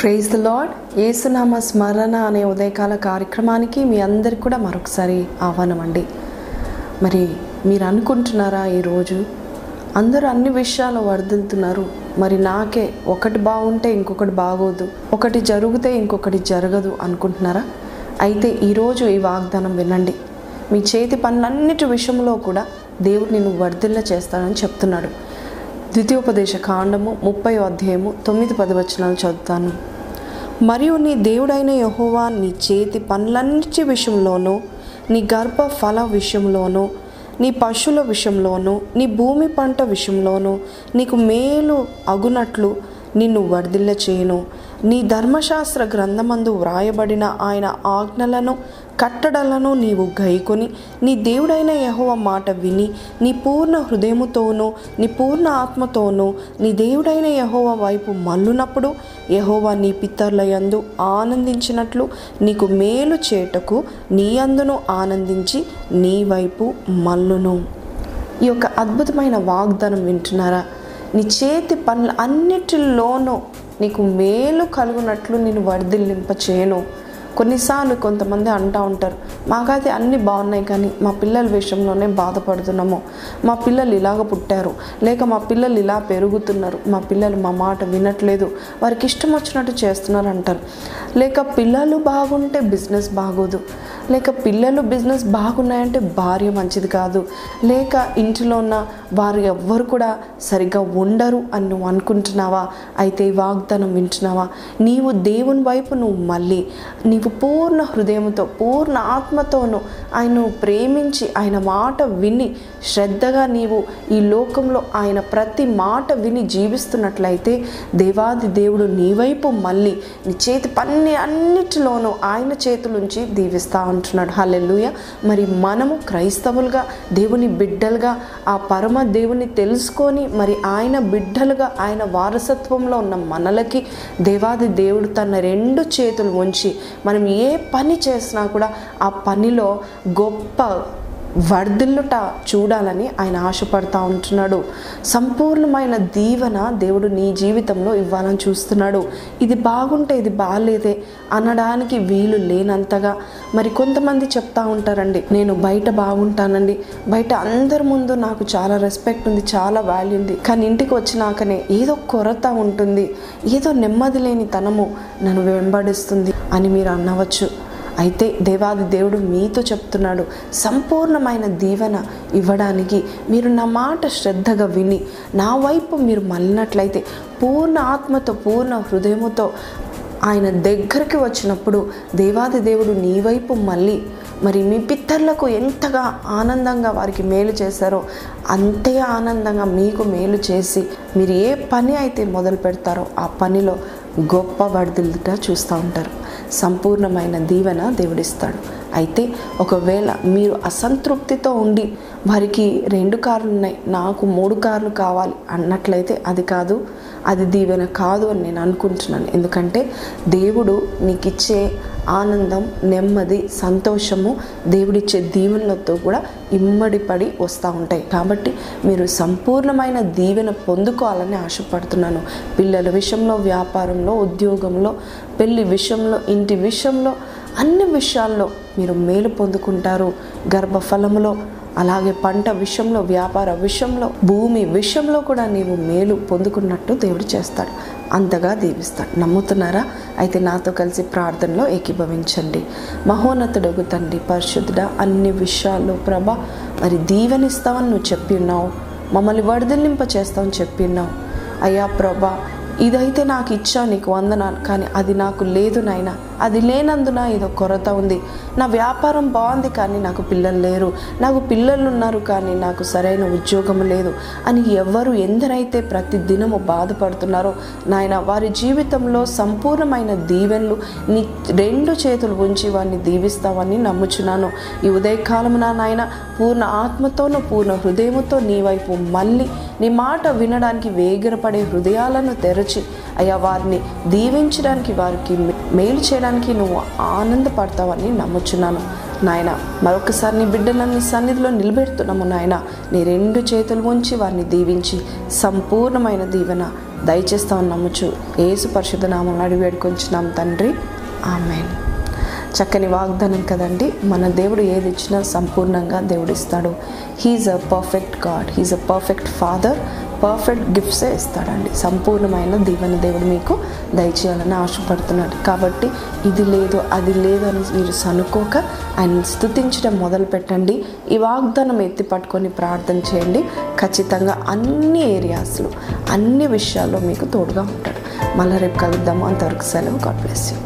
Praise the lord ఏసునామ స్మరణ అనే ఉదయకాల కార్యక్రమానికి మీ అందరికి కూడా మరొకసారి ఆహ్వానం అండి మరి మీరు అనుకుంటున్నారా ఈరోజు? అందరూ అన్ని విషయాలు వర్ధిల్తున్నారు. మరి నాకే ఒకటి బాగుంటే ఇంకొకటి బాగోదు. ఒకటి జరిగితే ఇంకొకటి జరగదు అనుకుంటున్నారా? అయితే ఈరోజు ఈ వాగ్దానం వినండి. మీ చేతి పనులన్నిటి విషయంలో కూడా దేవుడు నిన్ను వర్ధిల్ల చేస్తానని చెప్తున్నాడు. ద్వితీయోపదేశ కాండము ముప్పై అధ్యాయము తొమ్మిది పది వచనాలు చదువుతాను. మరియు నీ దేవుడైన యహోవా నీ చేతి పనులన్నిటి విషయంలోనూ నీ గర్భ ఫల విషయంలోనూ నీ పశువుల విషయంలోనూ నీ భూమి పంట విషయంలోనూ నీకు మేలు అగునట్లు నిన్ను వర్ధిల్ల చేయను నీ ధర్మశాస్త్ర గ్రంథమందు వ్రాయబడిన ఆయన ఆజ్ఞలను కట్టడలను నీవు గైకొని నీ దేవుడైన యహోవ మాట విని నీ పూర్ణ హృదయముతోనూ నీ పూర్ణ ఆత్మతోనూ నీ దేవుడైన యహోవ వైపు మల్లునప్పుడు యహోవ నీ పితరుల యందు ఆనందించినట్లు నీకు మేలు చేటకు నీ అందును ఆనందించి నీ వైపు మల్లును ఈ యొక్క అద్భుతమైన వాగ్దానం వింటున్నారా? నీ చేతి పనులు అన్నిటిలోనూ నీకు మేలు కలుగునట్లు నేను వర్ధిల్లింప చేయను కొన్నిసార్లు కొంతమంది అంటూ ఉంటారు మాకైతే అన్నీ బాగున్నాయి కానీ మా పిల్లల విషయంలోనే బాధపడుతున్నాము. మా పిల్లలు ఇలాగ పుట్టారు. లేక మా పిల్లలు ఇలా పెరుగుతున్నారు. మా పిల్లలు మా మాట వినట్లేదు. వారికి ఇష్టం వచ్చినట్టు చేస్తున్నారు అంటారు లేక పిల్లలు బాగుంటే బిజినెస్ బాగోదు. లేక పిల్లలు బిజినెస్ బాగున్నాయంటే భార్య మంచిది కాదు. లేక ఇంటిలో ఉన్న వారు ఎవ్వరు కూడా సరిగ్గా ఉండరు అని నువ్వు అనుకుంటున్నావా? అయితే వాగ్దానం వింటున్నావా? నీవు దేవుని వైపు నువ్వు మళ్ళీ నీ నీకు పూర్ణ హృదయంతో పూర్ణ ఆత్మతోనూ ఆయనను ప్రేమించి ఆయన మాట విని శ్రద్ధగా నీవు ఈ లోకంలో ఆయన ప్రతి మాట విని జీవిస్తున్నట్లయితే దేవాది దేవుడు నీ వైపు మళ్ళీ నీ చేతి పన్ని అన్నిటిలోనూ ఆయన చేతులుంచి దీవిస్తా ఉంటున్నాడు. హలెల్లుయ. మరి మనము క్రైస్తవులుగా దేవుని బిడ్డలుగా ఆ పరమ దేవుని తెలుసుకొని మరి ఆయన బిడ్డలుగా ఆయన వారసత్వంలో ఉన్న మనలకి దేవాది దేవుడు తన రెండు చేతులు ఉంచి మనం ఏ పని చేసినా కూడా ఆ పనిలో గొప్ప వర్ధిల్లుట చూడాలని ఆయన ఆశపడతా ఉంటున్నాడు. సంపూర్ణమైన దీవెన దేవుడు నీ జీవితంలో ఇవ్వాలని చూస్తున్నాడు. ఇది బాగుంటే ఇది బాగాలేదే అనడానికి వీలు లేనంతగా. మరి కొంతమంది చెప్తా ఉంటారండి నేను బయట బాగుంటానండి. బయట అందరి ముందు నాకు చాలా రెస్పెక్ట్ ఉంది చాలా వాల్యూ ఉంది. కానీ ఇంటికి వచ్చినాకనే ఏదో కొరత ఉంటుంది ఏదో నెమ్మది లేని తనము నన్ను వెంబడిస్తుంది అని మీరు అనవచ్చు. అయితే దేవాది దేవుడు మీతో చెప్తున్నాడు సంపూర్ణమైన దీవెన ఇవ్వడానికి మీరు నా మాట శ్రద్ధగా విని నా వైపు మీరు మళ్ళినట్లయితే పూర్ణ ఆత్మతో పూర్ణ హృదయముతో ఆయన దగ్గరికి వచ్చినప్పుడు దేవాది దేవుడు నీ వైపు మళ్ళీ మరి మీ పిత్తర్లకు ఎంతగా ఆనందంగా వారికి మేలు చేశారో అంతే ఆనందంగా మీకు మేలు చేసి మీరు ఏ పని అయితే మొదలు పెడతారో ఆ పనిలో గొప్ప వడిదిల్లుగా చూస్తూ ఉంటారు. సంపూర్ణమైన దీవెన దేవుడిస్తాడు. అయితే ఒకవేళ మీరు అసంతృప్తితో ఉండి వారికి రెండు కార్లు ఉన్నాయి నాకు మూడు కార్లు కావాలి అన్నట్లయితే అది కాదు అది దీవెన కాదు అని నేను అనుకుంటున్నాను. ఎందుకంటే దేవుడు నీకు ఇచ్చే ఆనందం నెమ్మది సంతోషము దేవుడిచ్చే దీవెనలతో కూడా ఇమ్మడిపడి వస్తూ ఉంటాయి. కాబట్టి మీరు సంపూర్ణమైన దీవెన పొందుకోవాలని ఆశపడుతున్నాను. పిల్లల విషయంలో వ్యాపారంలో ఉద్యోగంలో పెళ్ళి విషయంలో ఇంటి విషయంలో అన్ని విషయాల్లో మీరు మేలు పొందుకుంటారు. గర్భఫలములో అలాగే పంట విషయంలో వ్యాపార విషయంలో భూమి విషయంలో కూడా నీవు మేలు పొందుకున్నట్టు దేవుడు చేస్తాడు. అంతగా దీవిస్తాడు. నమ్ముతున్నారా? అయితే నాతో కలిసి ప్రార్థనలో ఏకీభవించండి. మహోన్నతుడగు తండ్రి పరిశుద్ధుడ అన్ని విషయాల్లో ప్రభ మరి దీవెనిస్తావని నువ్వు చెప్పి ఉన్నావు. మమ్మల్ని వడదిల్లింప చేస్తావని చెప్పి ఉన్నావు. అయ్యా ప్రభా ఇదైతే నాకు ఇచ్చా నీకు వందనాను కానీ అది నాకు లేదు నాయన. అది లేనందున ఏదో కొరత ఉంది. నా వ్యాపారం బాగుంది కానీ నాకు పిల్లలు లేరు. నాకు పిల్లలు ఉన్నారు కానీ నాకు సరైన ఉద్యోగం లేదు అని ఎవరు ఎందరైతే ప్రతి దినము బాధపడుతున్నారో నాయన వారి జీవితంలో సంపూర్ణమైన దీవెనలు నీ రెండు చేతులు ఉంచి వారిని దీవిస్తావని నమ్ముచున్నాను. ఈ ఉదయకాలమున నాయన పూర్ణ ఆత్మతోనూ పూర్ణ హృదయముతో నీ వైపు మళ్ళీ నీ మాట వినడానికి వేగిరపడే హృదయాలను తెరచి అయ్యా వారిని దీవించడానికి వారికి మేలు చేయడానికి నువ్వు ఆనందపడతావని నమ్ముచున్నాను నాయన మరొకసారి నీ బిడ్డలన్నీ సన్నిధిలో నిలబెడుతున్నాము నాయన. నీ రెండు చేతులు ఉంచి వారిని దీవించి సంపూర్ణమైన దీవెన దయచేస్తామని నమ్ముచు ఏసు పరిశుద్ధ నామం అడిగి వేడుకొంచున్నాం తండ్రి. ఆమెన్. చక్కని వాగ్దానం కదండి. మన దేవుడు ఏది ఇచ్చినా సంపూర్ణంగా దేవుడు ఇస్తాడు he is a perfect God he is a perfect father perfect గిఫ్ట్సే ఇస్తాడండి. సంపూర్ణమైన దీవెన దేవుడు మీకు దయచేయాలని ఆశపడుతున్నాడు కాబట్టి ఇది లేదు అది లేదు అని మీరు సనుకోక ఆయన స్థుతించడం మొదలు పెట్టండి ఈ వాగ్దానం ఎత్తి పట్టుకొని ప్రార్థన చేయండి. ఖచ్చితంగా అన్ని ఏరియాస్లో అన్ని విషయాల్లో మీకు తోడుగా ఉంటాడు. మళ్ళీ రేపు కలుద్దాము. అంతవరకు సెలవు. God bless you